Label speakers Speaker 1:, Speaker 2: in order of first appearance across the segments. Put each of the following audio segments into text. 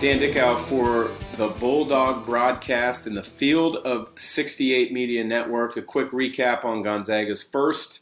Speaker 1: Dan Dickau for the Bulldog broadcast in the Field of 68 Media Network. A quick recap on Gonzaga's first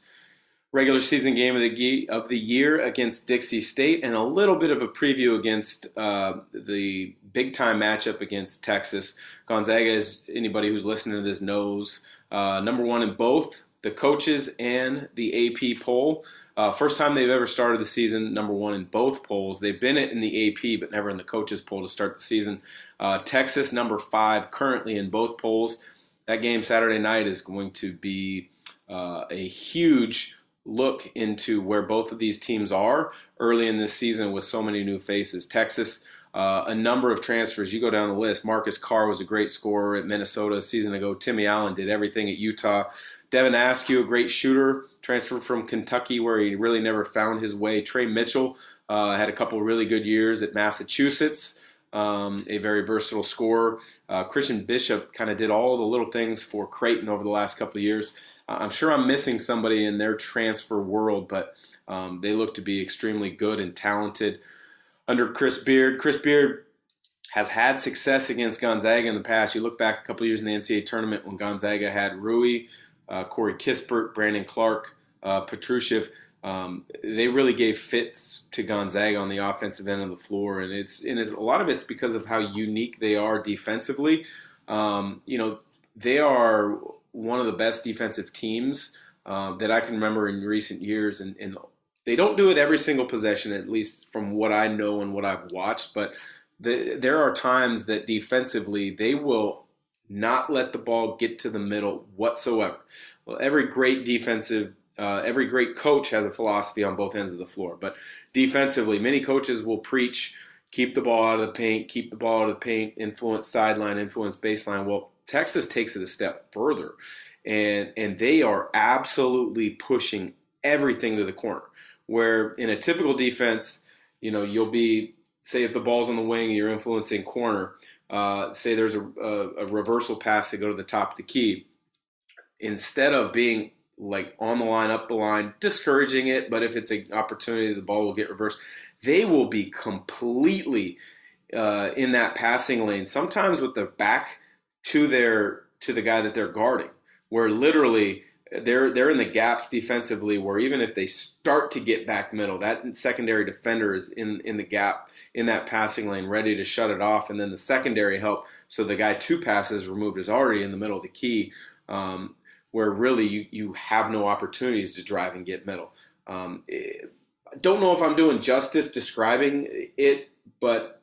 Speaker 1: regular season game of the of the year against Dixie State, and a little bit of a preview against uh, the big time matchup against Texas. Gonzaga, as anybody who's listening to this knows, uh, number one in both the coaches and the AP poll. Uh, first time they've ever started the season number one in both polls. They've been it in the AP, but never in the coaches poll to start the season. Uh, Texas number five currently in both polls. That game Saturday night is going to be uh, a huge look into where both of these teams are early in this season with so many new faces. Texas. Uh, a number of transfers. You go down the list. Marcus Carr was a great scorer at Minnesota a season ago. Timmy Allen did everything at Utah. Devin Askew, a great shooter, transferred from Kentucky where he really never found his way. Tre Mitchell uh, had a couple really good years at Massachusetts, um, a very versatile scorer. Uh, Christian Bishop kind of did all the little things for Creighton over the last couple of years. Uh, I'm sure I'm missing somebody in their transfer world, but um, they look to be extremely good and talented under Chris Beard. Chris Beard has had success against Gonzaga in the past. You look back a couple years in the NCAA tournament when Gonzaga had Rui, uh, Corey Kispert, Brandon Clarke, uh, Petrusev. Um, they really gave fits to Gonzaga on the offensive end of the floor, and it's and it's, a lot of it's because of how unique they are defensively. Um, you know, they are one of the best defensive teams uh, that I can remember in recent years, and, and they don't do it every single possession, at least from what I know and what I've watched. But the, there are times that defensively they will not let the ball get to the middle whatsoever. Well, every great defensive, uh, every great coach has a philosophy on both ends of the floor. But defensively, many coaches will preach keep the ball out of the paint, keep the ball out of the paint, influence sideline, influence baseline. Well, Texas takes it a step further, and and they are absolutely pushing everything to the corner. Where in a typical defense, you know, you'll be say if the ball's on the wing you're influencing corner, uh, say there's a, a, a, reversal pass to go to the top of the key, instead of being like on the line, up the line, discouraging it, but if it's an opportunity, the ball will get reversed. They will be completely uh, in that passing lane, sometimes with their back to their to the guy that they're guarding, where literally they're they're in the gaps defensively where even if they start to get back middle, that secondary defender is in in the gap in that passing lane, ready to shut it off, and then the secondary help. So the guy two passes removed is already in the middle of the key, um, where really you you have no opportunities to drive and get middle. Um, it, I don't know if I'm doing justice describing it, but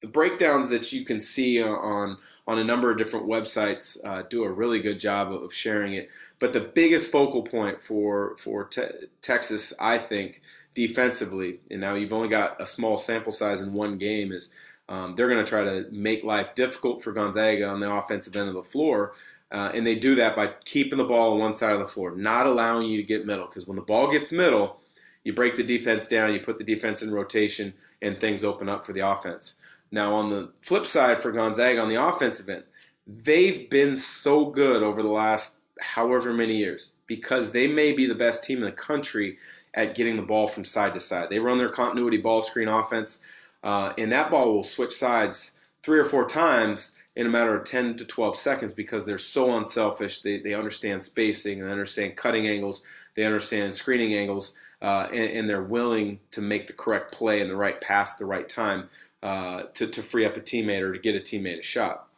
Speaker 1: the breakdowns that you can see on on a number of different websites uh, do a really good job of sharing it. But the biggest focal point for for te- Texas, I think, defensively, and now you've only got a small sample size in one game, is um, they're going to try to make life difficult for Gonzaga on the offensive end of the floor. Uh, and they do that by keeping the ball on one side of the floor, not allowing you to get middle. Because when the ball gets middle, you break the defense down, you put the defense in rotation, and things open up for the offense. Now, on the flip side for Gonzaga on the offensive end, they've been so good over the last however many years because they may be the best team in the country at getting the ball from side to side. They run their continuity ball screen offense, uh, and that ball will switch sides three or four times in a matter of 10 to 12 seconds because they're so unselfish. They, they understand spacing, they understand cutting angles, they understand screening angles, uh, and, and, they're willing to make the correct play and the right pass at the right time uh, to, to free up a teammate or to get a teammate a shot.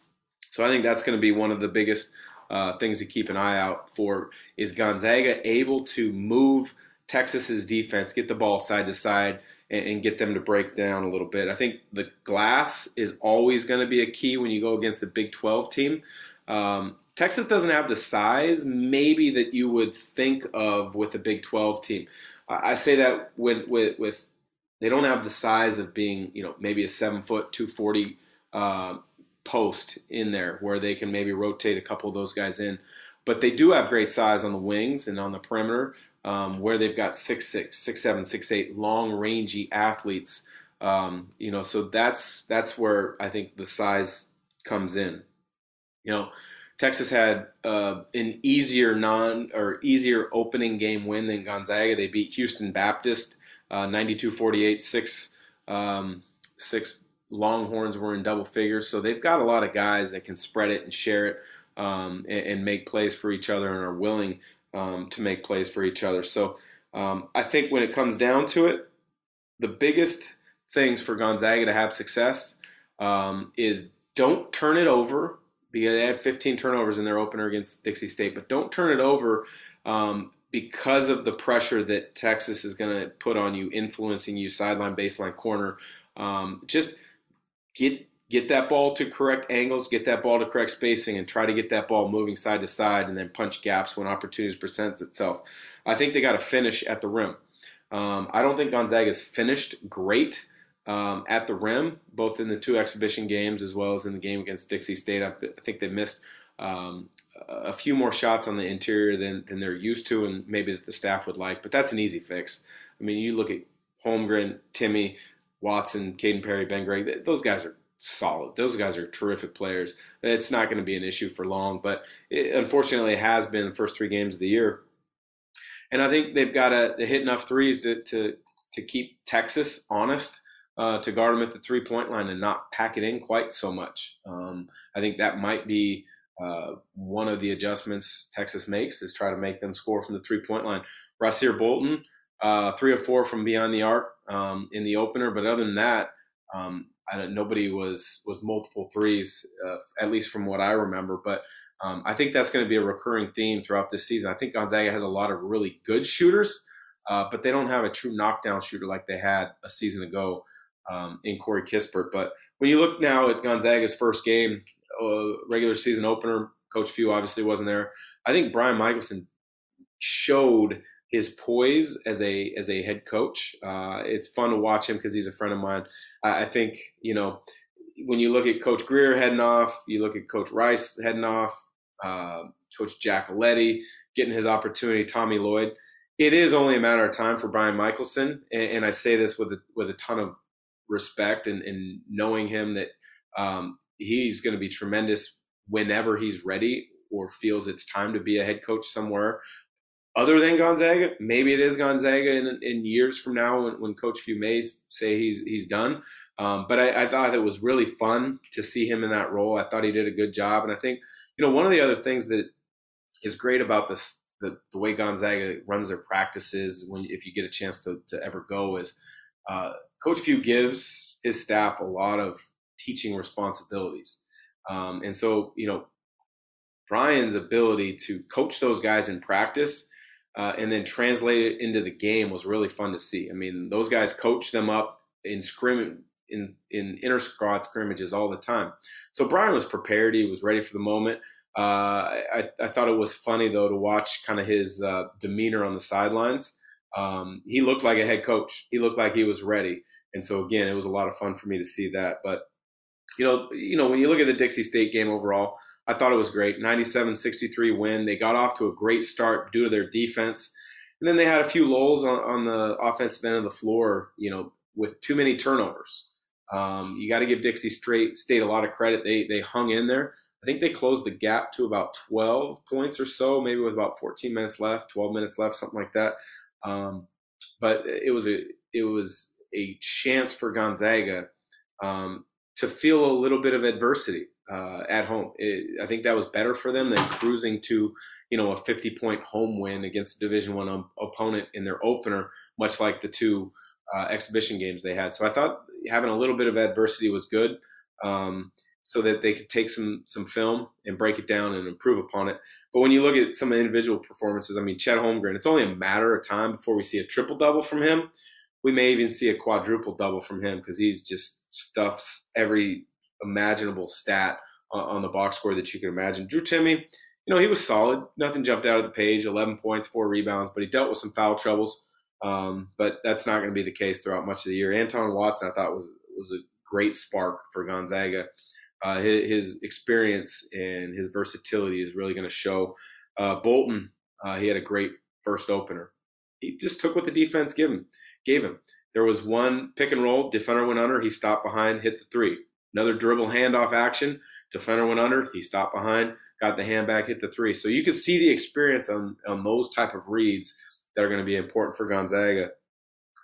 Speaker 1: So I think that's going to be one of the biggest uh, things to keep an eye out for. Is Gonzaga able to move Texas's defense, get the ball side to side, and, and get them to break down a little bit? I think the glass is always going to be a key when you go against a Big 12 team. Um, Texas doesn't have the size maybe that you would think of with a Big 12 team. I say that with, with, with they don't have the size of being, you know, maybe a seven foot, 240 uh, post in there where they can maybe rotate a couple of those guys in. But they do have great size on the wings and on the perimeter um, where they've got six six, six seven, six eight, long rangy athletes. Um, you know, so that's that's where I think the size comes in. You know, Texas had uh, an easier non or easier opening game win than Gonzaga. They beat Houston Baptist uh, 92-48, six, um, six Longhorns were in double figures. So they've got a lot of guys that can spread it and share it um, and, and, make plays for each other and are willing um, to make plays for each other. So um, I think when it comes down to it, the biggest things for Gonzaga to have success um, is don't turn it over because they had 15 turnovers in their opener against Dixie State, but don't turn it over um, because of the pressure that Texas is going to put on you, influencing you sideline, baseline, corner. Um, just get get that ball to correct angles, get that ball to correct spacing, and try to get that ball moving side to side, and then punch gaps when opportunities presents itself. I think they got to finish at the rim. Um, I don't think Gonzaga's finished great um, at the rim, both in the two exhibition games as well as in the game against Dixie State. I, I think they missed um, a few more shots on the interior than, than they're used to, and maybe that the staff would like. But that's an easy fix. I mean, you look at Holmgren, Timme, Watson, Kaden Perry, Ben Gregg. Those guys are solid. Those guys are terrific players. It's not going to be an issue for long, but it, unfortunately, it has been the first three games of the year. And I think they've got to hit enough threes to, to, to keep Texas honest, uh, to guard them at the three point line and not pack it in quite so much. Um, I think that might be uh, one of the adjustments Texas makes is try to make them score from the three point line. Rasir Bolton, uh, three of four from beyond the arc um, in the opener, but other than that, um, nobody was was multiple threes, uh, at least from what I remember. But um, I think that's going to be a recurring theme throughout this season. I think Gonzaga has a lot of really good shooters, uh, but they don't have a true knockdown shooter like they had a season ago um, in Corey Kispert. But when you look now at Gonzaga's first game, regular season opener, Coach Few obviously wasn't there. I think Brian Michaelson showed his poise as a as a head coach. Uh, it's fun to watch him because he's a friend of mine. I, I, think you know when you look at Coach Grier heading off, you look at Coach Rice heading off, uh, Coach Giacoletti getting his opportunity, Tommy Lloyd. It is only a matter of time for Brian Michaelson, and, and I say this with a, with a ton of respect and, and knowing him that um, he's going to be tremendous whenever he's ready or feels it's time to be a head coach somewhere other than Gonzaga. Maybe it is Gonzaga in, in years from now when, when Coach Few may say he's he's done. Um, but I, I, thought it was really fun to see him in that role. I thought he did a good job, and I think you know one of the other things that is great about this the, the way Gonzaga runs their practices when if you get a chance to, to ever go is uh, Coach Few gives his staff a lot of teaching responsibilities, um, and so you know Brian's ability to coach those guys in practice uh, and then translate it into the game was really fun to see. I mean, those guys coach them up in scrim in in inter squad scrimmages all the time. So Brian was prepared. He was ready for the moment. Uh, I, I thought it was funny though to watch kind of his uh, demeanor on the sidelines. Um, he looked like a head coach. He looked like he was ready. And so again, it was a lot of fun for me to see that. But you know, you know, when you look at the Dixie State game overall, I thought it was great. 97 63 win. They got off to a great start due to their defense. And then they had a few lulls on, on the offensive end of the floor, you know, with too many turnovers. Um, you got to give Dixie State, State a lot of credit. They, they hung in there. I think they closed the gap to about 12 points or so, maybe with about 14 minutes left, 12 minutes left, something like that. Um, but it was a it was a chance for Gonzaga um, to feel a little bit of adversity uh, at home. It, I think that was better for them than cruising to, you know, a 50 point home win against a Division One opponent in their opener, much like the two uh, exhibition games they had. So I thought having a little bit of adversity was good, um, so that they could take some some film and break it down and improve upon it. But when you look at some individual performances, I mean, Chet Holmgren, it's only a matter of time before we see a triple double from him. We may even see a quadruple double from him because he's just stuffs every imaginable stat on, on the box score that you can imagine. Drew Timme, you know, he was solid. Nothing jumped out of the page. 11 points, four rebounds, but he dealt with some foul troubles. Um, but that's not going to be the case throughout much of the year. Anton Watson, I thought was was a great spark for Gonzaga. Uh, his, his, experience and his versatility is really going to show. Uh, Bolton, uh, he had a great first opener. He just took what the defense gave him. Gave him. There was one pick and roll. Defender went under. He stopped behind, hit the three. Another dribble handoff action. Defender went under. He stopped behind, got the hand back, hit the three. So you could see the experience on, on those type of reads that are going to be important for Gonzaga.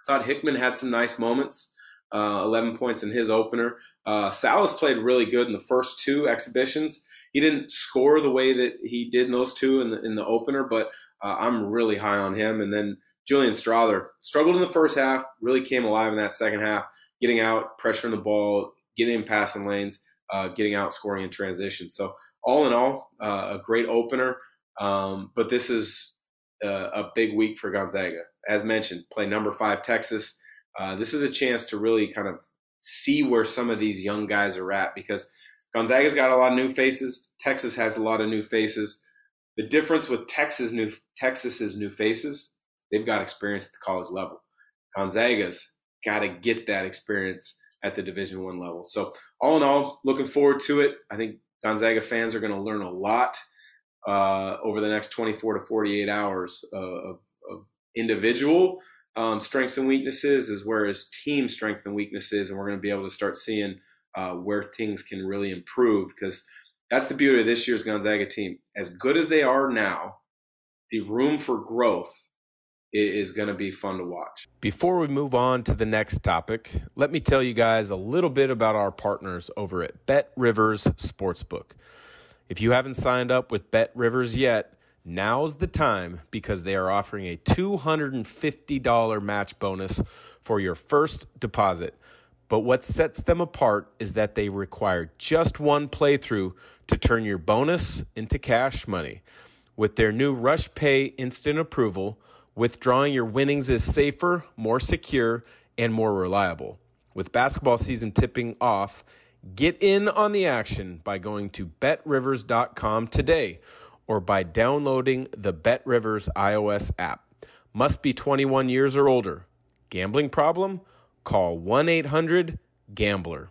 Speaker 1: Thought Hickman had some nice moments. uh, 11 points in his opener. Uh, Sallis played really good in the first two exhibitions. He didn't score the way that he did in those two in the, in the opener, but uh, I'm really high on him. And then Julian Strother struggled in the first half, really came alive in that second half, getting out, pressuring the ball, getting in passing lanes, uh, getting out, scoring in transition. So all in all, uh, a great opener. Um, but this is a, a, big week for Gonzaga. As mentioned, play number five Texas. Uh, this is a chance to really kind of see where some of these young guys are at because Gonzaga's got a lot of new faces. Texas has a lot of new faces. The difference with Texas new Texas's new faces, they've got experience at the college level. Gonzaga's got to get that experience at the Division One level. So all in all, looking forward to it. I think Gonzaga fans are going to learn a lot uh, over the next 24 to 48 hours of, of individual um, strengths and weaknesses as well as team strengths and weaknesses, and we're going to be able to start seeing uh, where things can really improve because that's the beauty of this year's Gonzaga team. As good as they are now, the room for growth is going to be fun to watch.
Speaker 2: Before we move on to the next topic, let me tell you guys a little bit about our partners over at BetRivers Sportsbook. If you haven't signed up with BetRivers yet, now's the time because they are offering a $250 match bonus for your first deposit. But what sets them apart is that they require just one playthrough to turn your bonus into cash money. With their new Rush Pay instant approval, withdrawing your winnings is safer, more secure, and more reliable. With basketball season tipping off, Get in on the action by going to betrivers.com today or by downloading the BetRivers iOS app. Must be 21 years or older. Gambling problem? Call 1 800 GAMBLER.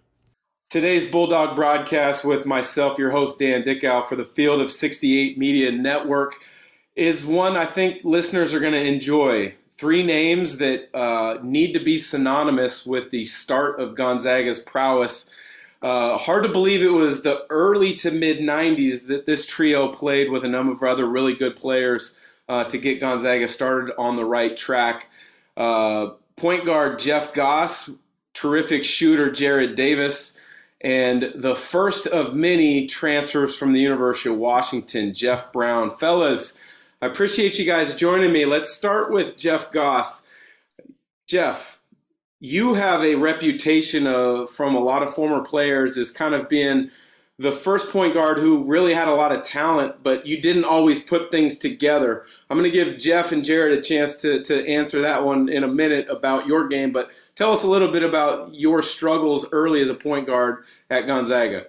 Speaker 1: Today's Bulldog broadcast with myself, your host, Dan Dickau, for the Field of 68 Media Network is one I think listeners are going to enjoy. Three names that uh, need to be synonymous with the start of Gonzaga's prowess uh, hard to believe it was the early to mid 90s that this trio played with a number of other really good players uh, to get Gonzaga started on the right track. Uh, point guard Jeff Goss, terrific shooter Jared Davis, and the first of many transfers from the University of Washington, Jeff Brown. Fellas, I appreciate you guys joining me. Let's start with Jeff Goss. Jeff, you have a reputation of from a lot of former players as kind of being the first point guard who really had a lot of talent, but you didn't always put things together. I'm going to give Jeff and Jared a chance to, to answer that one in a minute about your game, but tell us a little bit about your struggles early as a point guard at Gonzaga.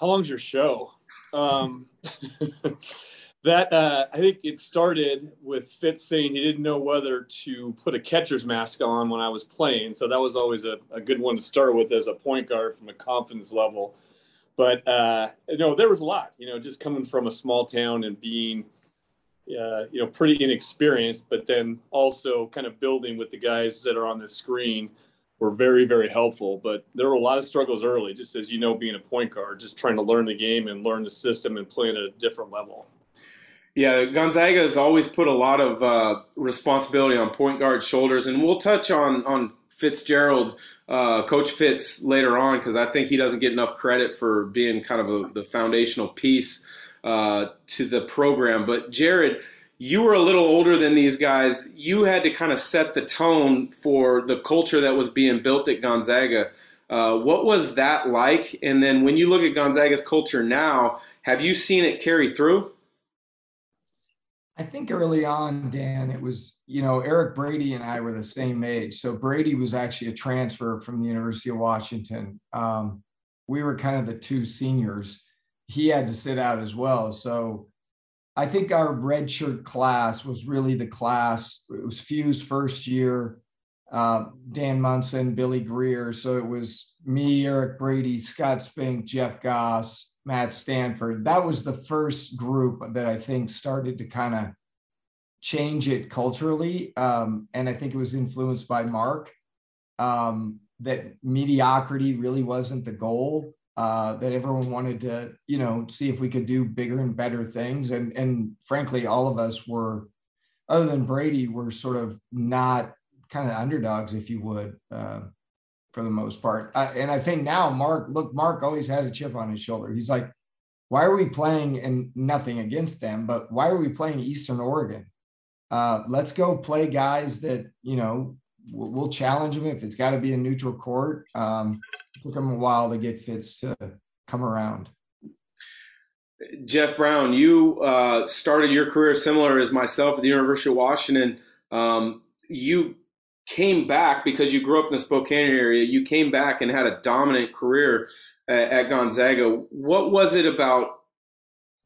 Speaker 3: How long's your show? Um, that uh, I think it started with Fitz saying he didn't know whether to put a catcher's mask on when I was playing. So that was always a, a good one to start with as a point guard from a confidence level. But uh, you know, there was a lot. You know, just coming from a small town and being, uh, you know, pretty inexperienced, but then also kind of building with the guys that are on the screen were very, very helpful. But there were a lot of struggles early, just as you know, being a point guard, just trying to learn the game and learn the system and playing at a different level.
Speaker 1: Yeah, Gonzaga has always put a lot of uh, responsibility on point guard shoulders, and we'll touch on on Fitzgerald, uh, Coach Fitz, later on because I think he doesn't get enough credit for being kind of a, the foundational piece uh, to the program. But Jared, you were a little older than these guys. You had to kind of set the tone for the culture that was being built at Gonzaga. Uh, what was that like? And then when you look at Gonzaga's culture now, have you seen it carry through?
Speaker 4: I think early on, Dan, it was, you know, Eric Brady and I were the same age. So Brady was actually a transfer from the University of Washington. Um, we were kind of the two seniors. He had to sit out as well. So I think our redshirt class was really the class. It was Few's first year, uh, Dan Monson, Billy Grier. So it was me, Eric Brady, Scott Spink, Jeff Goss, Matt Stanford. That was the first group that I think started to kind of change it culturally. Um, and I think it was influenced by Mark um, that mediocrity really wasn't the goal. Uh, that everyone wanted to, you know, see if we could do bigger and better things. And and frankly, all of us were, other than Brady, were sort of not kind of underdogs, if you would. Uh, for the most part. And I think now Mark, look, Mark always had a chip on his shoulder. He's like, why are we playing and nothing against them, but why are we playing Eastern Oregon? Uh, let's go play guys that, you know, we'll, we'll challenge them if it's got to be a neutral court. Um, took them a while to get fits to come around.
Speaker 1: Jeff Brown, you uh, started your career similar as myself at the University of Washington. Um, you came back because you grew up in the Spokane area. You came back and had a dominant career at, at Gonzaga. What was it about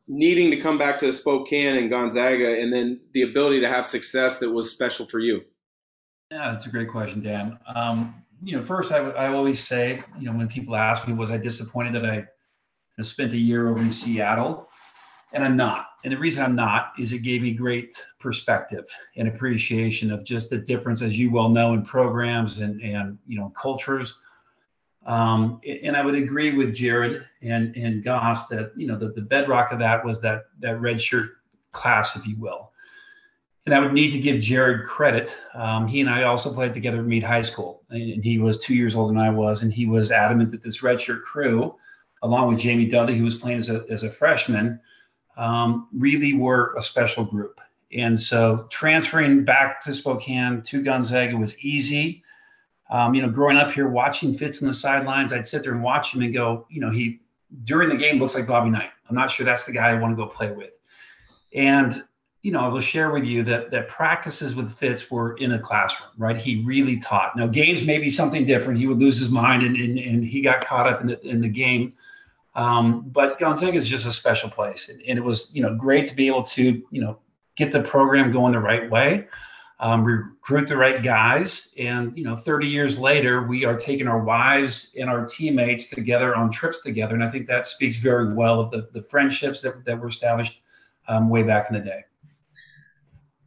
Speaker 1: needing to come back to Spokane and Gonzaga, and then the ability to have success that was special for you?
Speaker 5: Yeah, that's a great question, Dan. Um, you know, first, I, I always say, you know, when people ask me, was I disappointed that I spent a year over in Seattle? And I'm not. And the reason I'm not is it gave me great perspective and appreciation of just the difference, as you well know, in programs and, and you know, cultures. Um, and I would agree with Jared and, and Goss that, you know, the, the bedrock of that was that, that red shirt class, if you will. And I would need to give Jared credit. Um, he and I also played together at Mead High School, and he was two years older than I was, and he was adamant that this redshirt crew, along with Jamie Dudley, who was playing as a, as a freshman, um, really were a special group. And so transferring back to Spokane to Gonzaga was easy. Um, you know, growing up here, watching Fitz in the sidelines, I'd sit there and watch him and go, you know, he during the game looks like Bobby Knight. I'm not sure that's the guy I want to go play with. And you know, I will share with you that that practices with Fitz were in a classroom, right? He really taught. Now, games may be something different. He would lose his mind, and and, and he got caught up in the in the game. Um, but Gonzaga is just a special place, and, and, it was you know great to be able to you know get the program going the right way, um, recruit the right guys, and you know 30 years later, we are taking our wives and our teammates together on trips together, and I think that speaks very well of the the friendships that that were established um, way back in the day.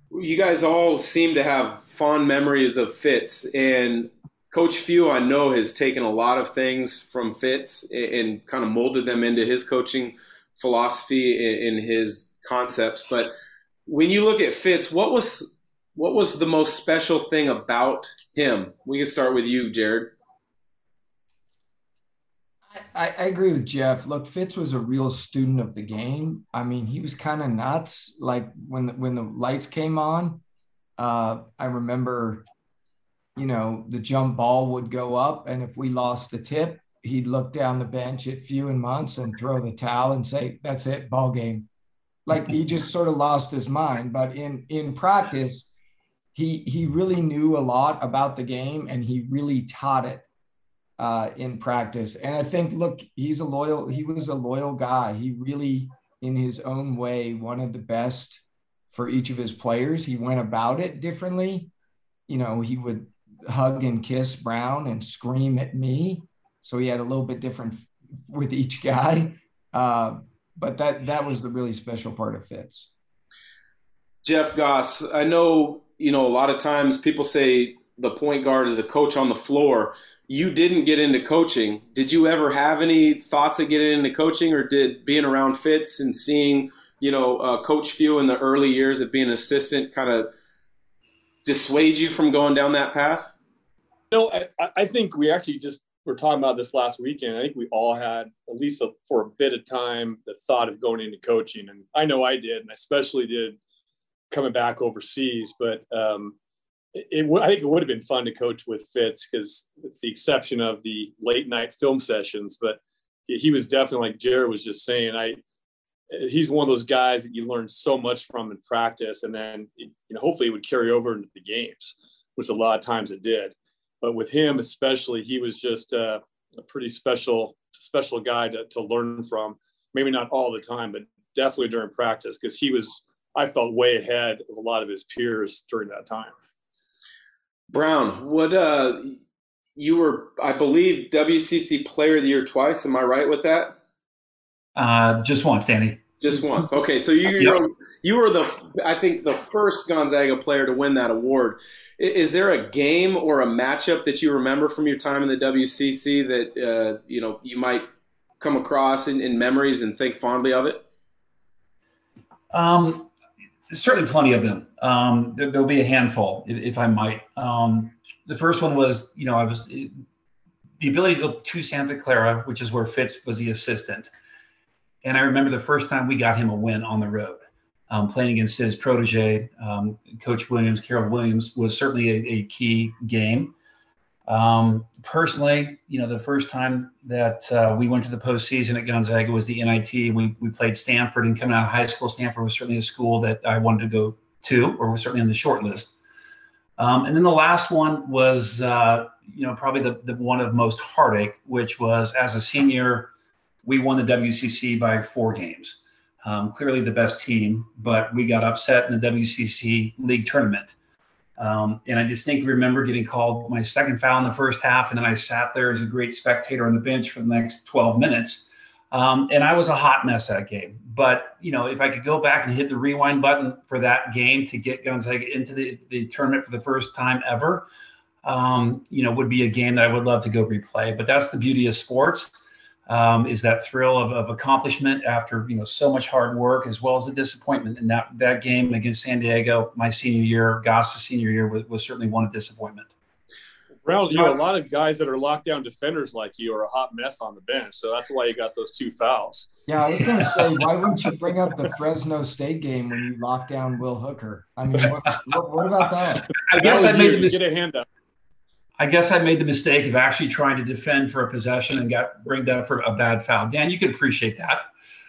Speaker 1: You guys all seem to have fond memories of Fitz, and Coach Few, I know, has taken a lot of things from Fitz and kind of molded them into his coaching philosophy and his concepts. But when you look at Fitz, what was what was the most special thing about him? We can start with you, Jared.
Speaker 4: I, I, agree with Jeff. Look, Fitz was a real student of the game. I mean, he was kind of nuts. Like when the, when the lights came on, uh, I remember, you know, the jump ball would go up, and if we lost the tip, he'd look down the bench at Few and Muntz and throw the towel and say, "That's it, ball game." Like he just sort of lost his mind. But in in practice, he he really knew a lot about the game, and he really taught it uh, in practice. And I think, look, he's a loyal, he was a loyal guy. He really, in his own way, one of the best for each of his players. He went about it differently. You know, he would hug and kiss Brown and scream at me. So he had a little bit different with each guy. Uh, but that that was the really special part of Fitz.
Speaker 1: Jeff Goss, I know you know a lot of times people say the point guard is a coach on the floor you didn't get into coaching. Did you ever have any thoughts of getting into coaching, or did being around Fitz and seeing, you know, uh, Coach Few in the early years of being an assistant kind of dissuade you from going down that path?
Speaker 3: No, I, I think we actually just were talking about this last weekend. I think we all had, at least a, for a bit of time, the thought of going into coaching. And I know I did, and I especially did coming back overseas. But um, it, I think it would have been fun to coach with Fitz because the exception of the late night film sessions, but he was definitely like Jared was just saying. I he's one of those guys that you learn so much from in practice, and then you know hopefully it would carry over into the games, which a lot of times it did. But with him especially, he was just uh, a pretty special special guy to, to learn from. Maybe not all the time, but definitely during practice because he was I felt way ahead of a lot of his peers during that time.
Speaker 1: Brown, what uh, you were, I believe, WCC Player of the Year twice. Am I right with that?
Speaker 5: Uh, just once, Danny.
Speaker 1: Just once. Okay, so you you were, you were the I think the first Gonzaga player to win that award. Is there a game or a matchup that you remember from your time in the WCC that uh, you know you might come across in, in memories and think fondly of it?
Speaker 5: Um, certainly plenty of them. Um, there, will be a handful, if, if I might. Um, the first one was, you know, I was the ability to go to Santa Clara, which is where Fitz was the assistant. And I remember the first time we got him a win on the road, um, playing against his protege, um, Coach Williams, Carroll Williams, was certainly a, a key game. Um, personally, you know, the first time that uh, we went to the postseason at Gonzaga was the NIT. We, we played Stanford, and coming out of high school, Stanford was certainly a school that I wanted to go to, or was certainly on the short list. Um, and then the last one was, uh, you know, probably the, the one of most heartache, which was as a senior, we won the WCC by four games. Um, clearly the best team, but we got upset in the WCC league tournament. Um, and I distinctly remember getting called my second foul in the first half, and then I sat there as a great spectator on the bench for the next 12 minutes. Um, and I was a hot mess that game. But you know, if I could go back and hit the rewind button for that game to get Gonzaga into the, the tournament for the first time ever, um, you know, would be a game that I would love to go replay. But that's the beauty of sports um, is that thrill of, of accomplishment after you know so much hard work, as well as the disappointment. And that that game against San Diego, my senior year, Goss's senior year, was, was certainly one of disappointment.
Speaker 3: Brown, you know, a lot of guys that are lockdown defenders like you are a hot mess on the bench, so that's why you got those two fouls.
Speaker 4: Yeah, I was going to say, why wouldn't you bring up the Fresno State game when you locked down Will Hooker? I mean, what, what, what about that?
Speaker 5: I guess I made the mistake.
Speaker 3: Get a hand up.
Speaker 5: I guess I made the mistake of actually trying to defend for a possession and got bringed up for a bad foul. Dan, you can appreciate that.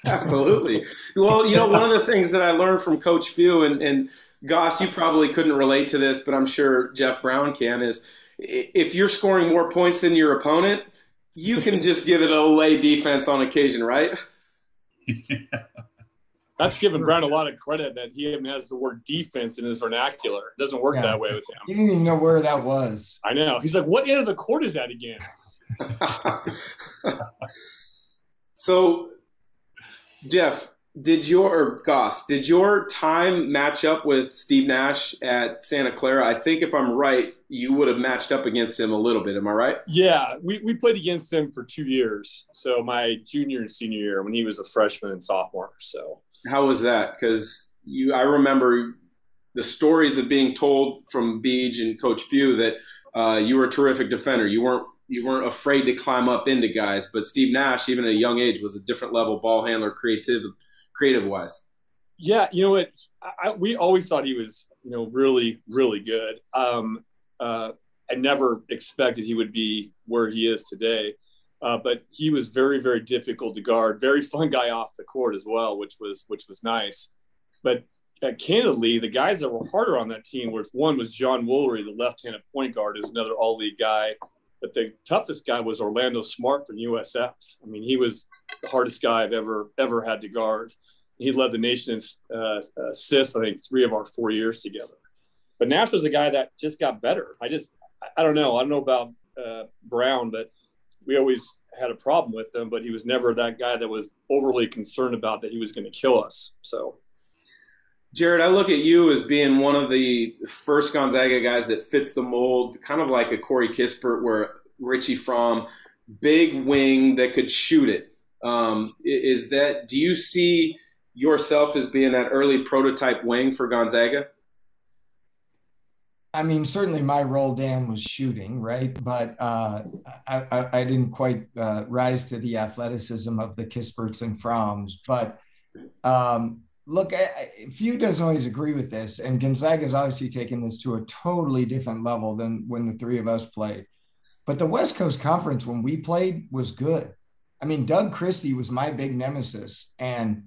Speaker 1: Absolutely. Well, you know, one of the things that I learned from Coach Few and, and Goss, you probably couldn't relate to this, but I'm sure Jeff Brown can, is if you're scoring more points than your opponent, you can just give it a lay defense on occasion, right?
Speaker 3: That's giving Brown a lot of credit that he even has the word defense in his vernacular. It doesn't work yeah. that way with him.
Speaker 4: He didn't even know where that was.
Speaker 3: I know. He's like, what end of the court is that again?
Speaker 1: so, Jeff, did your Goss, did your time match up with Steve Nash at Santa Clara? I think if I'm right, you would have matched up against him a little bit. Am I right?
Speaker 3: Yeah, we, we played against him for two years. So my junior and senior year when he was a freshman and sophomore. So
Speaker 1: how was that? Because you, I remember the stories of being told from Beej and Coach Few that uh, you were a terrific defender. You weren't you weren't afraid to climb up into guys. But Steve Nash, even at a young age, was a different level ball handler, creative creative wise?
Speaker 3: Yeah, you know what? I, we always thought he was, you know, really, really good. Um, uh, I never expected he would be where he is today. Uh, but he was very, very difficult to guard. Very fun guy off the court as well, which was which was nice. But uh, candidly, the guys that were harder on that team were one was John Woolery, the left-handed point guard, who's another all-league guy. But the toughest guy was Orlando Smart from USF. I mean, he was the hardest guy I've ever ever had to guard he led the nation in uh, assists. I think three of our four years together. But Nash was a guy that just got better. I just I don't know. I don't know about uh, Brown, but we always had a problem with him. But he was never that guy that was overly concerned about that he was going to kill us. So.
Speaker 1: Jared, I look at you as being one of the first Gonzaga guys that fits the mold, kind of like a Corey Kispert, where Richie Frahm, big wing that could shoot it. Um, is that? Do you see yourself as being that early prototype wing for Gonzaga?
Speaker 4: I mean, certainly my role, Dan, was shooting, right? But uh, I, I, I, didn't quite uh, rise to the athleticism of the Kisperts and Frahms. But um, look, I, Few doesn't always agree with this, and Gonzaga has obviously taken this to a totally different level than when the three of us played. But the West Coast Conference, when we played, was good. I mean, Doug Christie was my big nemesis, and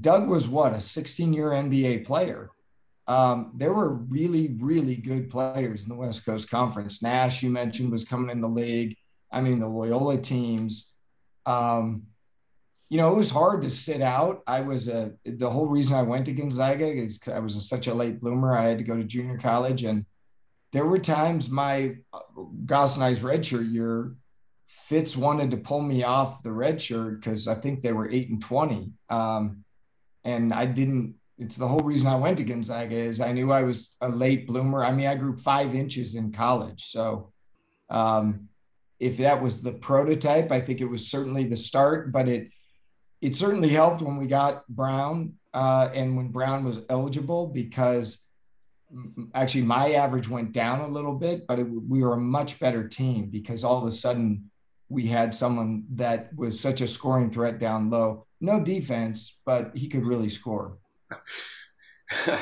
Speaker 4: Doug was what a 16 year NBA player. Um, there were really, really good players in the West Coast Conference. Nash, you mentioned, was coming in the league. I mean, the Loyola teams. Um, you know, it was hard to sit out. I was a the whole reason I went to Gonzaga is I was a, such a late bloomer. I had to go to junior college, and there were times my uh, Goss and I's redshirt year, Fitz wanted to pull me off the redshirt because I think they were eight and twenty. Um, and I didn't. It's the whole reason I went to Gonzaga is I knew I was a late bloomer. I mean, I grew five inches in college, so um, if that was the prototype, I think it was certainly the start. But it it certainly helped when we got Brown uh, and when Brown was eligible because actually my average went down a little bit, but it, we were a much better team because all of a sudden we had someone that was such a scoring threat down low. No defense, but he could really score.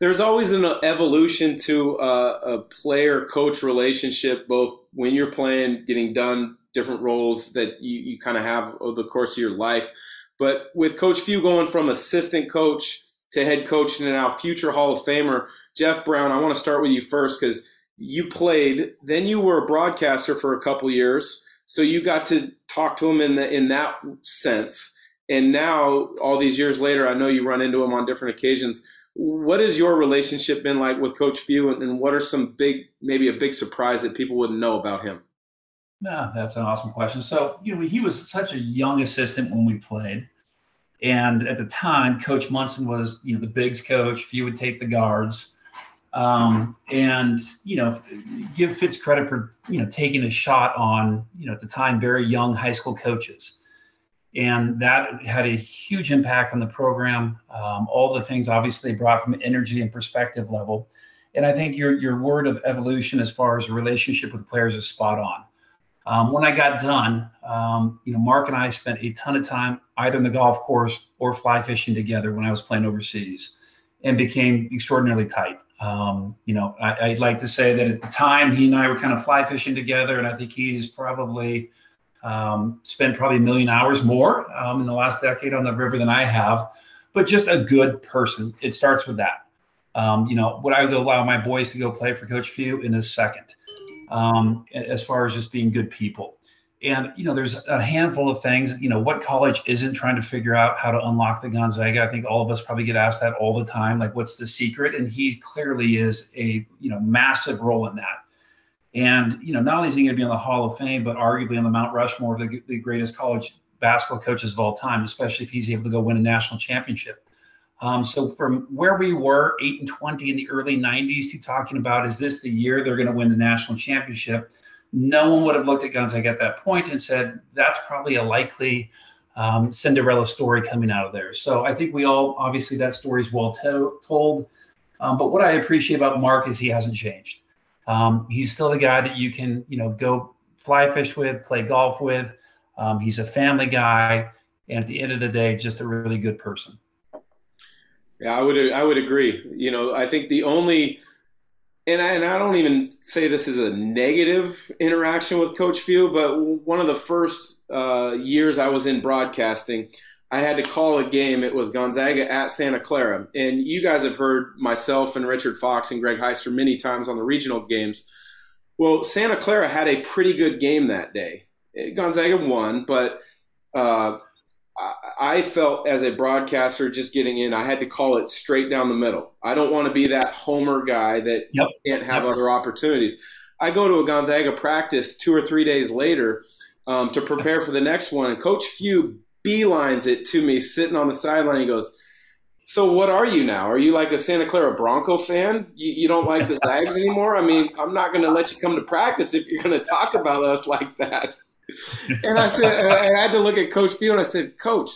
Speaker 1: There's always an evolution to uh, a player coach relationship, both when you're playing, getting done different roles that you, you kind of have over the course of your life. But with Coach Few going from assistant coach to head coach and now future Hall of Famer, Jeff Brown, I want to start with you first because you played, then you were a broadcaster for a couple years. So you got to talk to him in the in that sense. And now, all these years later, I know you run into him on different occasions. What has your relationship been like with Coach Few, and what are some big, maybe a big surprise that people wouldn't know about him?
Speaker 5: Yeah, that's an awesome question. So, you know, he was such a young assistant when we played. And at the time, Coach Monson was, you know, the bigs coach. Few would take the guards. Um, and, you know, give Fitz credit for, you know, taking a shot on, you know, at the time, very young high school coaches. And that had a huge impact on the program. Um, all the things obviously brought from energy and perspective level. And I think your, your word of evolution as far as a relationship with players is spot on. Um, when I got done, um, you know, Mark and I spent a ton of time either in the golf course or fly fishing together when I was playing overseas, and became extraordinarily tight. Um, you know, I, would like to say that at the time he and I were kind of fly fishing together, and I think he's probably um, spent probably a million hours more um, in the last decade on the river than I have. But just a good person. It starts with that. Um, you know, would I allow my boys to go play for Coach Few in a second? um, as far as just being good people. And you know, there's a handful of things. You know, what college isn't trying to figure out how to unlock the Gonzaga? I think all of us probably get asked that all the time. Like, what's the secret? And he clearly is a you know massive role in that. And you know, not only is he going to be on the Hall of Fame, but arguably on the Mount Rushmore of the, the greatest college basketball coaches of all time, especially if he's able to go win a national championship. Um, so from where we were, eight and twenty in the early '90s, he talking about is this the year they're going to win the national championship? No one would have looked at Gonzaga at that point and said that's probably a likely um, Cinderella story coming out of there. So I think we all obviously that story is well to- told. Um, but what I appreciate about Mark is he hasn't changed. Um, he's still the guy that you can you know go fly fish with, play golf with. Um, he's a family guy, and at the end of the day, just a really good person.
Speaker 1: Yeah, I would I would agree. You know, I think the only and I, and I don't even say this is a negative interaction with Coach Few, but one of the first uh, years I was in broadcasting, I had to call a game. It was Gonzaga at Santa Clara, and you guys have heard myself and Richard Fox and Greg Heister many times on the regional games. Well, Santa Clara had a pretty good game that day. Gonzaga won, but uh, I felt as a broadcaster just getting in, I had to call it straight down the middle. I don't want to be that homer guy that yep. can't have yep. other opportunities. I go to a Gonzaga practice two or three days later um, to prepare for the next one, and Coach Few beelines it to me sitting on the sideline. He goes, so what are you now? Are you like a Santa Clara Bronco fan? You, you don't like the Zags anymore? I mean, I'm not going to let you come to practice if you're going to talk about us like that. And I said, I had to look at Coach Field. and I said, Coach,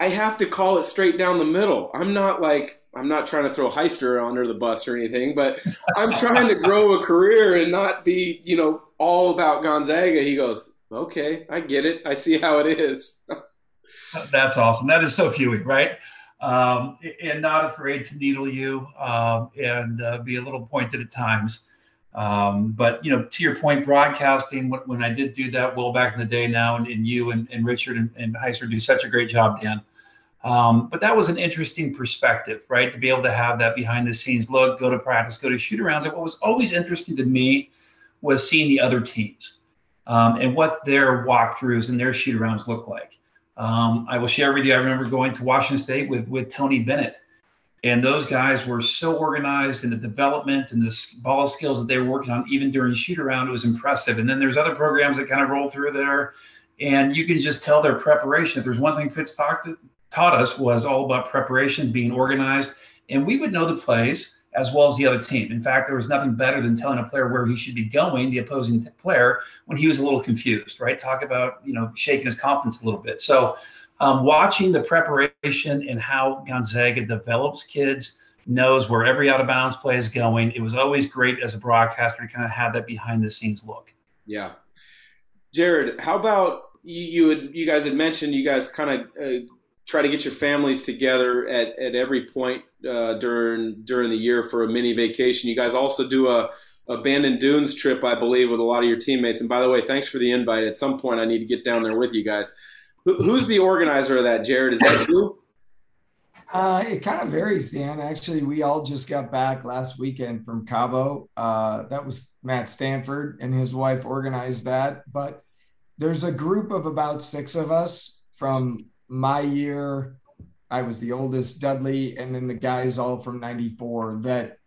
Speaker 1: I have to call it straight down the middle. I'm not like I'm not trying to throw Heister under the bus or anything, but I'm trying to grow a career and not be, you know, all about Gonzaga. He goes, "Okay, I get it. I see how it is."
Speaker 5: That's awesome. That is so Fewy, right? Um, and not afraid to needle you um, and uh, be a little pointed at times. Um, but you know, to your point, broadcasting when, when, I did do that well back in the day now, and, and you and, and, Richard and, and Heister do such a great job, Dan. Um, but that was an interesting perspective, right? To be able to have that behind the scenes look, go to practice, go to shoot arounds. And what was always interesting to me was seeing the other teams um, and what their walkthroughs and their shoot arounds look like. Um, I will share with you. I remember going to Washington State with with Tony Bennett and those guys were so organized in the development and the ball skills that they were working on, even during shoot around, it was impressive. And then there's other programs that kind of roll through there, and you can just tell their preparation. If there's one thing Fitz talked, taught us was all about preparation, being organized, and we would know the plays as well as the other team. In fact, there was nothing better than telling a player where he should be going, the opposing player, when he was a little confused, right? Talk about, you know, shaking his confidence a little bit. So um, watching the preparation and how Gonzaga develops kids, knows where every out of bounds play is going. It was always great as a broadcaster to kind of have that behind the scenes look.
Speaker 1: Yeah. Jared, how about you? You, had, you guys had mentioned you guys kind of uh, try to get your families together at, at every point uh, during during the year for a mini vacation. You guys also do a Bandon Dunes trip, I believe, with a lot of your teammates. And by the way, thanks for the invite. At some point, I need to get down there with you guys. Who, who's the organizer of that, Jared? Is that you?
Speaker 4: Uh, it kind of varies, Dan. Actually, we all just got back last weekend from Cabo. Uh, that was Matt Stanford and his wife organized that. But there's a group of about six of us from my year. I was the oldest, Dudley, and then the guys all from 94 that,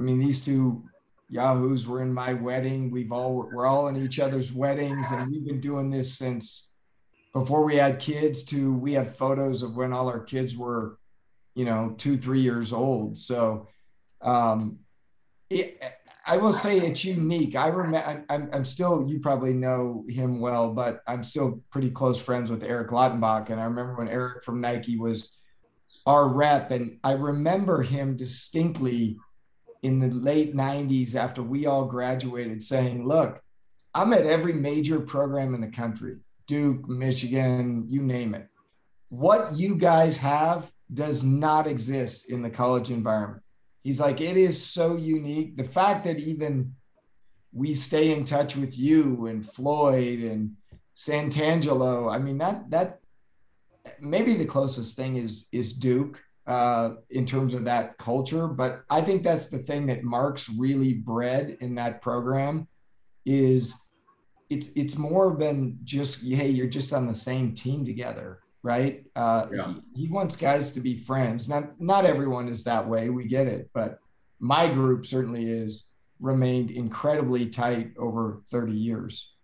Speaker 4: I mean, these two yahoos were in my wedding. We've all, we're all in each other's weddings and we've been doing this since before we had kids to we have photos of when all our kids were you know two three years old so um it, i will say it's unique i remember I'm, I'm still you probably know him well but i'm still pretty close friends with eric lautenbach and i remember when eric from nike was our rep and i remember him distinctly in the late 90s after we all graduated saying look i'm at every major program in the country Duke, Michigan, you name it. What you guys have does not exist in the college environment. He's like, it is so unique. The fact that even we stay in touch with you and Floyd and Santangelo, I mean, that, that maybe the closest thing is, is Duke uh, in terms of that culture. But I think that's the thing that Mark's really bred in that program is it's it's more than just hey you're just on the same team together right uh, yeah. he, he wants guys to be friends not not everyone is that way we get it but my group certainly is remained incredibly tight over 30 years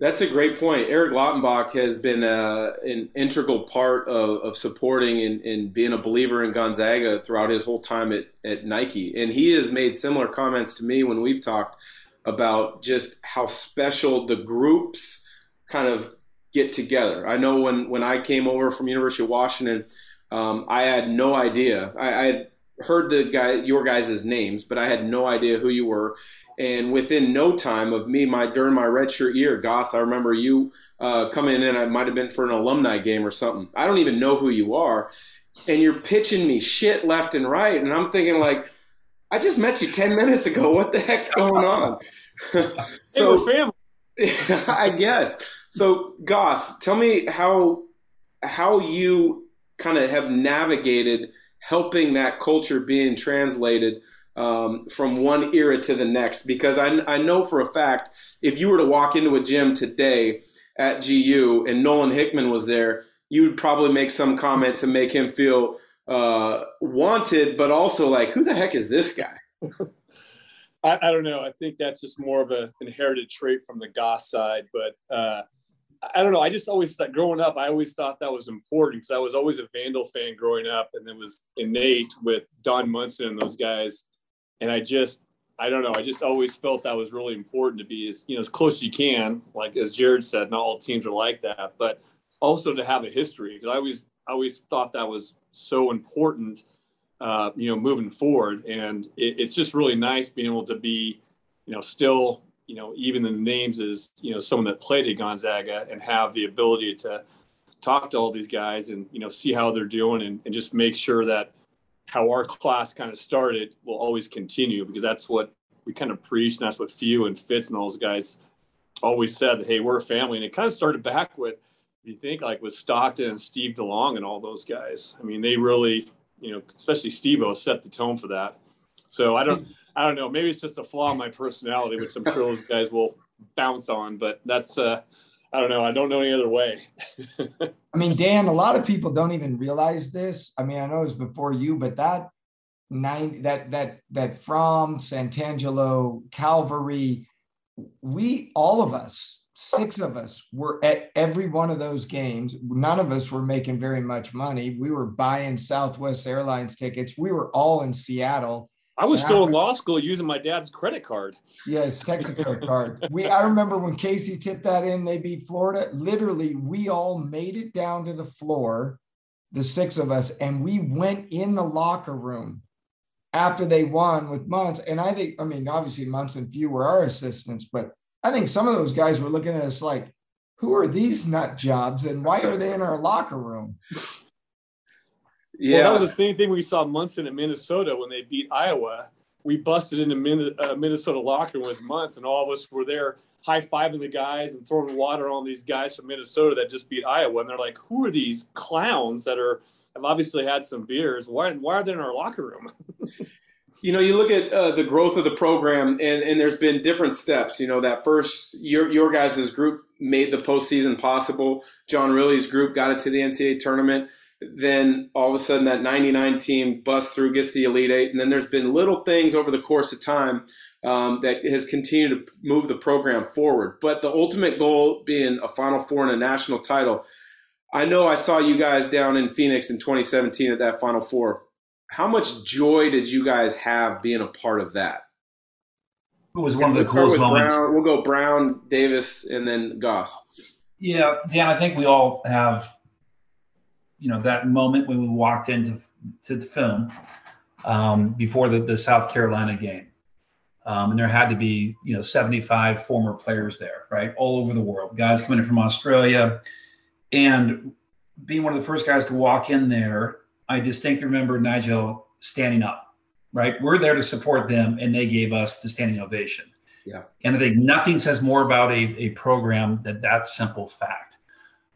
Speaker 1: that's a great point. Eric Lautenbach has been uh, an integral part of, of supporting and, and, being a believer in Gonzaga throughout his whole time at, at Nike. And he has made similar comments to me when we've talked about just how special the groups kind of get together. I know when when I came over from University of Washington, um, I had no idea. I, I had heard the guy your guys' names, but I had no idea who you were. And within no time of me, my during my redshirt year, Goss, I remember you uh, coming in. I might have been for an alumni game or something. I don't even know who you are, and you're pitching me shit left and right, and I'm thinking like I just met you 10 minutes ago. What the heck's going on?
Speaker 3: so, hey, family.
Speaker 1: I guess. So, Goss, tell me how how you kind of have navigated helping that culture being translated um, from one era to the next. Because I, I know for a fact, if you were to walk into a gym today at GU and Nolan Hickman was there, you would probably make some comment to make him feel uh, wanted, but also like, who the heck is this guy?
Speaker 3: I, I, don't know. I think that's just more of an inherited trait from the Goss side. But uh, I don't know. I just always thought growing up, I always thought that was important because I was always a Vandal fan growing up, and it was innate with Don Monson and those guys. And I just, I don't know. I just always felt that was really important to be as you know as close as you can. Like as Jared said, not all teams are like that, but also to have a history because I always I always thought that was so important, uh, you know, moving forward. And it, it's just really nice being able to be, you know, still, you know, even the names is, you know, someone that played at Gonzaga and have the ability to talk to all these guys and, you know, see how they're doing and, and just make sure that how our class kind of started will always continue because that's what we kind of preach and that's what Few and Fitz and all those guys always said, hey, we're a family. And it kind of started back with – you think like with Stockton and Steve DeLong and all those guys. I mean, they really, you know, especially Steve O set the tone for that. So I don't, I don't know. Maybe it's just a flaw in my personality, which I'm sure those guys will bounce on. But that's, uh, I don't know. I don't know any other way.
Speaker 4: I mean, Dan, a lot of people don't even realize this. I mean, I know it was before you, but that nine, that that that from Santangelo, Calvary, we all of us six of us were at every one of those games. None of us were making very much money. We were buying Southwest Airlines tickets. We were all in Seattle.
Speaker 3: I was still in law school using my dad's credit card.
Speaker 4: Yes, Texaco card. We I remember when Casey tipped that in, they beat Florida. Literally, we all made it down to the floor, the six of us, and we went in the locker room after they won with Muntz. And I think, I mean, obviously Muntz and Few were our assistants, but I think some of those guys were looking at us like, who are these nut jobs and why are they in our locker room?
Speaker 3: Yeah, well, that was the same thing we saw Monson in Minnesota when they beat Iowa. We busted into uh, Minnesota locker room with Monson, and all of us were there high fiving the guys and throwing water on these guys from Minnesota that just beat Iowa. And they're like, who are these clowns that are have obviously had some beers? Why, why are they in our locker room?
Speaker 1: you know, you look at uh, the growth of the program, and, and there's been different steps. You know, that first your your guys' group made the postseason possible. John Riley's group got it to the NCAA tournament. Then all of a sudden, that '99 team busts through, gets the Elite Eight, and then there's been little things over the course of time um, that has continued to move the program forward. But the ultimate goal being a Final Four and a national title. I know I saw you guys down in Phoenix in 2017 at that Final Four. How much joy did you guys have being a part of that?
Speaker 5: It was one of the coolest moments.
Speaker 1: Brown, we'll go Brown, Davis, and then Goss.
Speaker 5: Yeah, Dan, I think we all have, you know, that moment when we walked into to the film um, before the, the South Carolina game. Um, and there had to be, you know, 75 former players there, right? All over the world. Guys coming in from Australia. And being one of the first guys to walk in there, I distinctly remember Nigel standing up, right? We're there to support them, and they gave us the standing ovation.
Speaker 1: Yeah.
Speaker 5: And I think nothing says more about a, a program than that simple fact.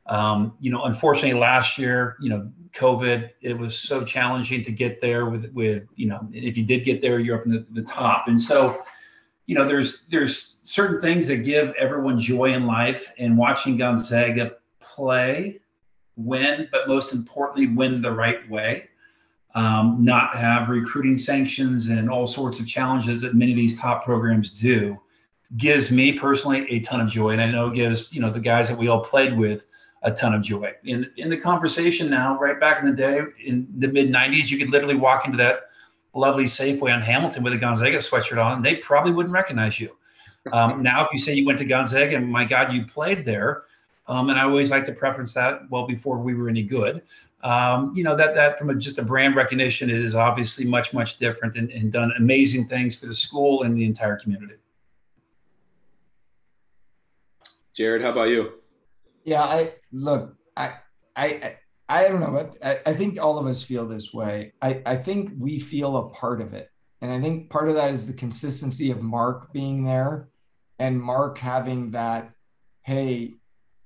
Speaker 5: Um, you know, unfortunately, last year, you know, COVID, it was so challenging to get there with, with you know, if you did get there, you're up in the, the top. And so, you know, there's there's certain things that give everyone joy in life, and watching Gonzaga play, win, but most importantly, win the right way. Um, not have recruiting sanctions and all sorts of challenges that many of these top programs do gives me personally a ton of joy and i know it gives you know the guys that we all played with a ton of joy. In in the conversation now, right back in the day, in the mid '90s, you could literally walk into that lovely Safeway on Hamilton with a Gonzaga sweatshirt on, they probably wouldn't recognize you. Um, now, if you say you went to Gonzaga, and my God, you played there, um, and I always like to preference that well before we were any good. Um, you know that that from a, just a brand recognition is obviously much much different and, and done amazing things for the school and the entire community.
Speaker 1: Jared, how about you?
Speaker 4: Yeah, I look, I, I, I don't know, but I, I think all of us feel this way. I, I think we feel a part of it. And I think part of that is the consistency of Mark being there and Mark having that, hey,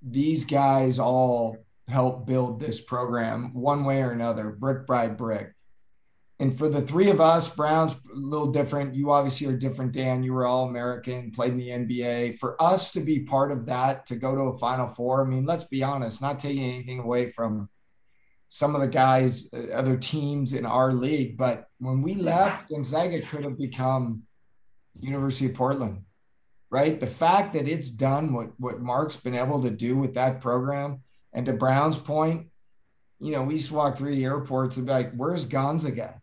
Speaker 4: these guys all help build this program one way or another, brick by brick and for the three of us, Brown's a little different. You obviously are different, Dan. You were all American, played in the NBA. For us to be part of that, to go to a Final Four, I mean, let's be honest, not taking anything away from some of the guys, uh, other teams in our league, but when we left, Gonzaga could have become University of Portland, right? The fact that it's done what what Mark's been able to do with that program, and to Brown's point, you know, we used to walk through the airports and be like, "Where's Gonzaga?"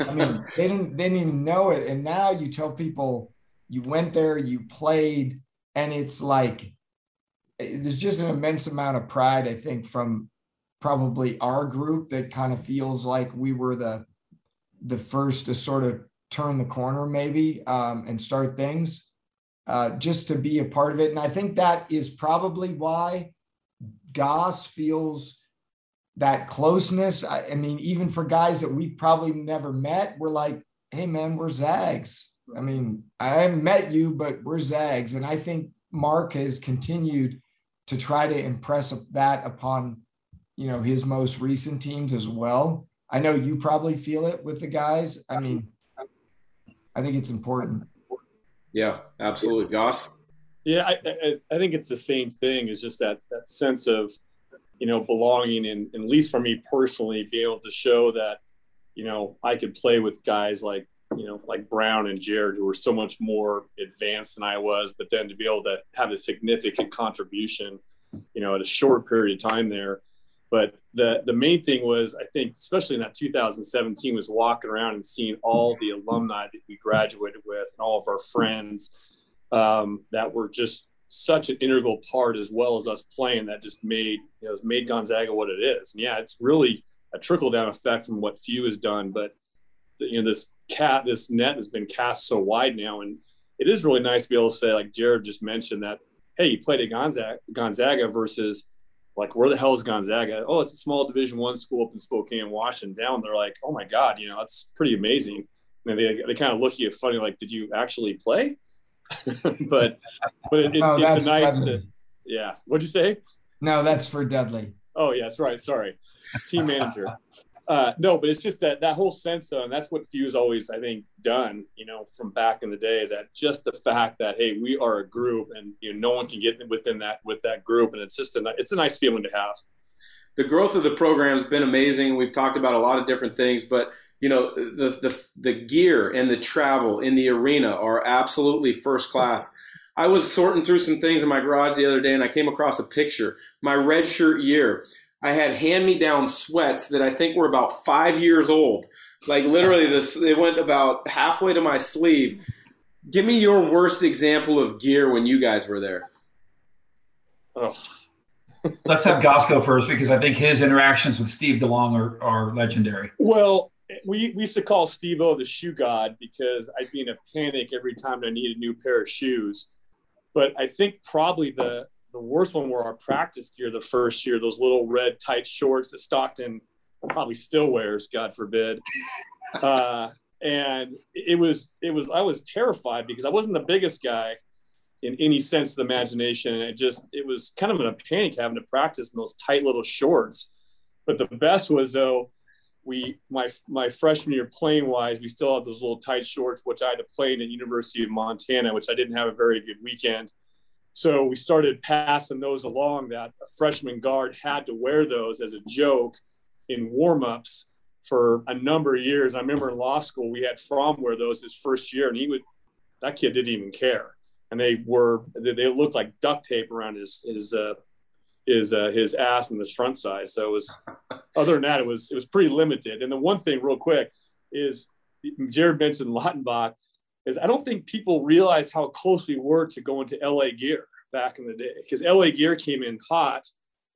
Speaker 4: I mean, they didn't they didn't even know it, and now you tell people you went there, you played, and it's like there's just an immense amount of pride. I think from probably our group that kind of feels like we were the the first to sort of turn the corner, maybe, um, and start things. Uh, just to be a part of it, and I think that is probably why Goss feels that closeness. I, I, mean, even for guys that we probably never met, we're like, hey, man, we're Zags. I mean, I haven't met you, but we're Zags. And I think Mark has continued to try to impress that upon, you know, his most recent teams as well. I know you probably feel it with the guys. I mean, I think it's important.
Speaker 1: Yeah, absolutely. Goss?
Speaker 3: Yeah, I, I, I think it's the same thing. Is just that that sense of you know, belonging and, at least for me personally, be able to show that, you know, I could play with guys like, you know, like Brown and Jared, who were so much more advanced than I was, but then to be able to have a significant contribution, you know, at a short period of time there. But the the main thing was, I think, especially in that 2017, was walking around and seeing all the alumni that we graduated with and all of our friends um, that were just such an integral part as well as us playing that just made you know has made Gonzaga what it is. And yeah, it's really a trickle down effect from what Few has done, but you know this cat this net has been cast so wide now, and it is really nice to be able to say, like Jared just mentioned, that hey, you played at Gonzaga, Gonzaga versus like where the hell is Gonzaga? Oh, it's a small Division One school up in Spokane, Washington. Down, they're like, oh my god, you know, that's pretty amazing. And they they kind of look at you funny, like, did you actually play? but but it, it's, oh, it's a nice, to, yeah. What'd you say?
Speaker 4: No, that's for Dudley.
Speaker 3: Oh, yeah, that's right. Sorry, team manager. Uh, no, but it's just that that whole sense of, and that's what Few's always, I think, done. You know, from back in the day, that just the fact that hey, we are a group, and you know, no one can get within that with that group, and it's just a it's a nice feeling to have.
Speaker 1: The growth of the program has been amazing. We've talked about a lot of different things, but you know, the the the gear and the travel in the arena are absolutely first class. I was sorting through some things in my garage the other day, and I came across a picture. My red shirt year I had hand me down sweats that I think were about five years old. Like literally, this it went about halfway to my sleeve. Give me your worst example of gear when you guys were there.
Speaker 5: Oh. Let's have Gosco first because I think his interactions with Steve DeLong are, are legendary.
Speaker 3: Well, we, we used to call Steve O the shoe god because I'd be in a panic every time I needed a new pair of shoes. But I think probably the the worst one were our practice gear the first year, those little red tight shorts that Stockton probably still wears, God forbid. Uh, and it was, it was, I was terrified because I wasn't the biggest guy in any sense of the imagination. And it just, it was kind of in a panic having to practice in those tight little shorts. But the best was though, we, my, my freshman year playing wise, we still had those little tight shorts, which I had to play in at University of Montana, which I didn't have a very good weekend so we started passing those along that a freshman guard had to wear those as a joke in warmups for a number of years. I remember in law school, we had Frahm wear those his first year, and he would, that kid didn't even care. And they were, they looked like duct tape around his, his, uh, his, uh, his ass and his front side. So it was, other than that, it was, it was pretty limited. And the one thing real quick is Jared mentioned Lautenbach is I don't think people realize how close we were to going to LA Gear back in the day because LA Gear came in hot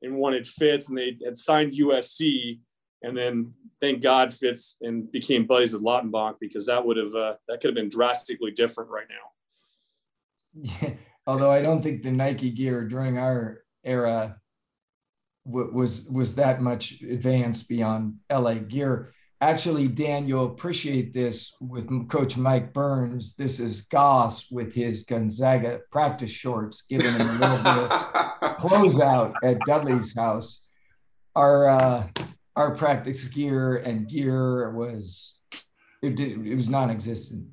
Speaker 3: and wanted Fitz and they had signed USC and then thank God Fitz and became buddies with Lautenbach because that would have uh, that could have been drastically different right now.
Speaker 4: Yeah. Although I don't think the Nike gear during our era was was that much advanced beyond LA Gear. Actually, Dan, you'll appreciate this with Coach Mike Burns. This is Goss with his Gonzaga practice shorts, giving him a little bit of closeout at Dudley's house. Our uh, our practice gear and gear was it, did, it was non-existent.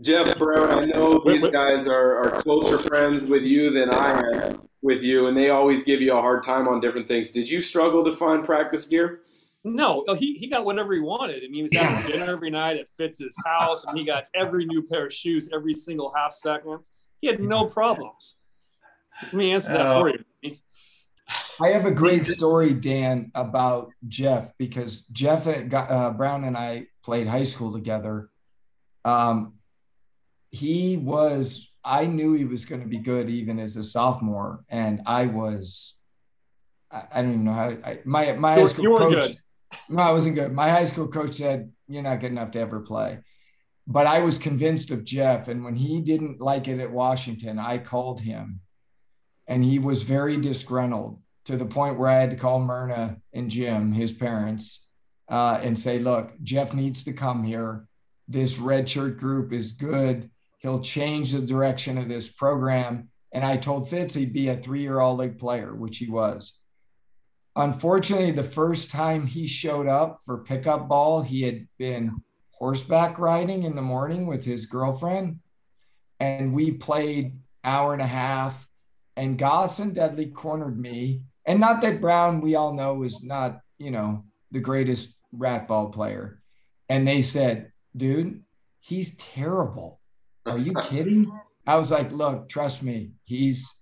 Speaker 1: Jeff Brown, I know these guys are, are closer friends with you than I am with you, and they always give you a hard time on different things. Did you struggle to find practice gear?
Speaker 3: No, oh, he, he got whatever he wanted. and he was having dinner every night at Fitz's house, and he got every new pair of shoes every single half second. He had no problems. Let me answer that for you.
Speaker 4: I have a great story, Dan, about Jeff because Jeff uh, Brown and I played high school together. Um, he was, I knew he was going to be good even as a sophomore, and I was, I, I don't even know how. I, my my high school you were coach, good. No, I wasn't good. My high school coach said, You're not good enough to ever play. But I was convinced of Jeff. And when he didn't like it at Washington, I called him and he was very disgruntled to the point where I had to call Myrna and Jim, his parents, uh, and say, Look, Jeff needs to come here. This red shirt group is good. He'll change the direction of this program. And I told Fitz he'd be a three year all league player, which he was. Unfortunately, the first time he showed up for pickup ball, he had been horseback riding in the morning with his girlfriend. And we played hour and a half. And Goss and Dudley cornered me. And not that Brown, we all know, is not, you know, the greatest rat ball player. And they said, dude, he's terrible. Are you kidding? I was like, look, trust me, he's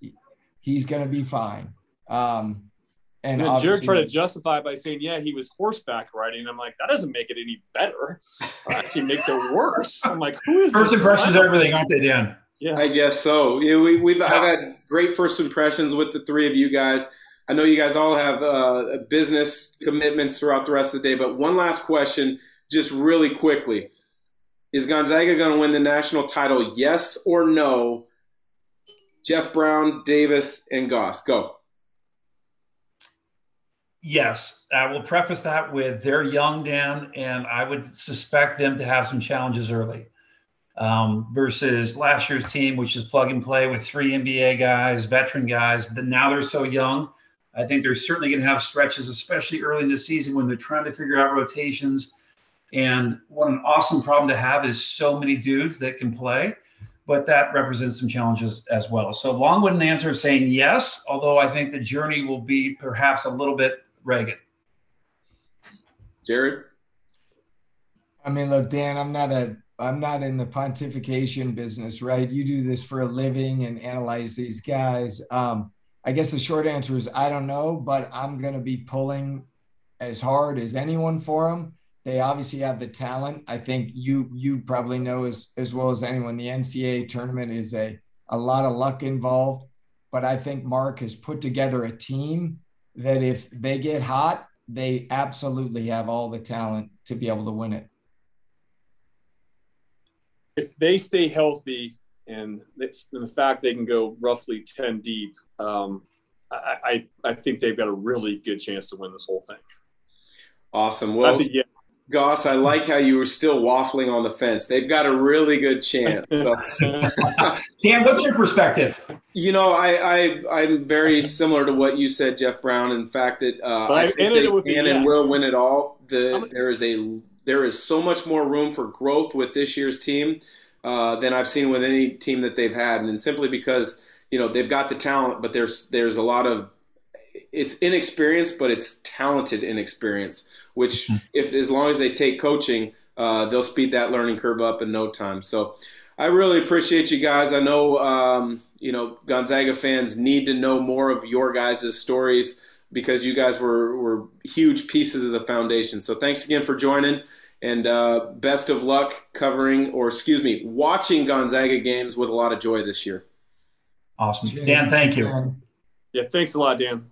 Speaker 4: he's gonna be fine. Um,
Speaker 3: and, and then Jared tried to justify by saying, "Yeah, he was horseback riding." I'm like, that doesn't make it any better. actually makes it worse. I'm like, who is
Speaker 5: first impressions? Everything, aren't they, Dan?
Speaker 1: Yeah, I guess so. Yeah, we, we've I've had great first impressions with the three of you guys. I know you guys all have uh, business commitments throughout the rest of the day, but one last question, just really quickly. Is Gonzaga going to win the national title? Yes or no? Jeff Brown, Davis, and Goss. Go.
Speaker 5: Yes, I will preface that with they're young, Dan, and I would suspect them to have some challenges early. Um, versus last year's team, which is plug and play with three NBA guys, veteran guys. That now they're so young. I think they're certainly going to have stretches, especially early in the season when they're trying to figure out rotations. And what an awesome problem to have is so many dudes that can play, but that represents some challenges as well. So long-winded answer saying yes, although I think the journey will be perhaps a little bit ragged.
Speaker 1: Jared?
Speaker 4: I mean, look, Dan, I'm not a I'm not in the pontification business, right? You do this for a living and analyze these guys. Um, I guess the short answer is I don't know, but I'm going to be pulling as hard as anyone for them. They obviously have the talent. I think you you probably know as as well as anyone. The NCAA tournament is a a lot of luck involved, but I think Mark has put together a team that if they get hot, they absolutely have all the talent to be able to win it.
Speaker 3: If they stay healthy and the fact they can go roughly 10 deep, um, I, I, I, think they've got a really good chance to win this whole thing.
Speaker 1: Awesome. Well, think, yeah. Goss, I like how you were still waffling on the fence. They've got a really good chance. So.
Speaker 5: Dan, what's your perspective?
Speaker 1: You know, I, I am very similar to what you said, Jeff Brown. In fact, that uh, I, think they can and will win it all. The there is a there is so much more room for growth with this year's team uh, than I've seen with any team that they've had, and simply because you know they've got the talent, but there's there's a lot of it's inexperience, but it's talented inexperience. Which, mm-hmm. if as long as they take coaching, uh, they'll speed that learning curve up in no time. So I really appreciate you guys. I know um, you know Gonzaga fans need to know more of your guys' stories because you guys were were huge pieces of the foundation. So thanks again for joining, and uh, best of luck covering, or excuse me, watching Gonzaga games with a lot of joy this year.
Speaker 5: Awesome, Dan. Thank you.
Speaker 3: Yeah, thanks a lot, Dan.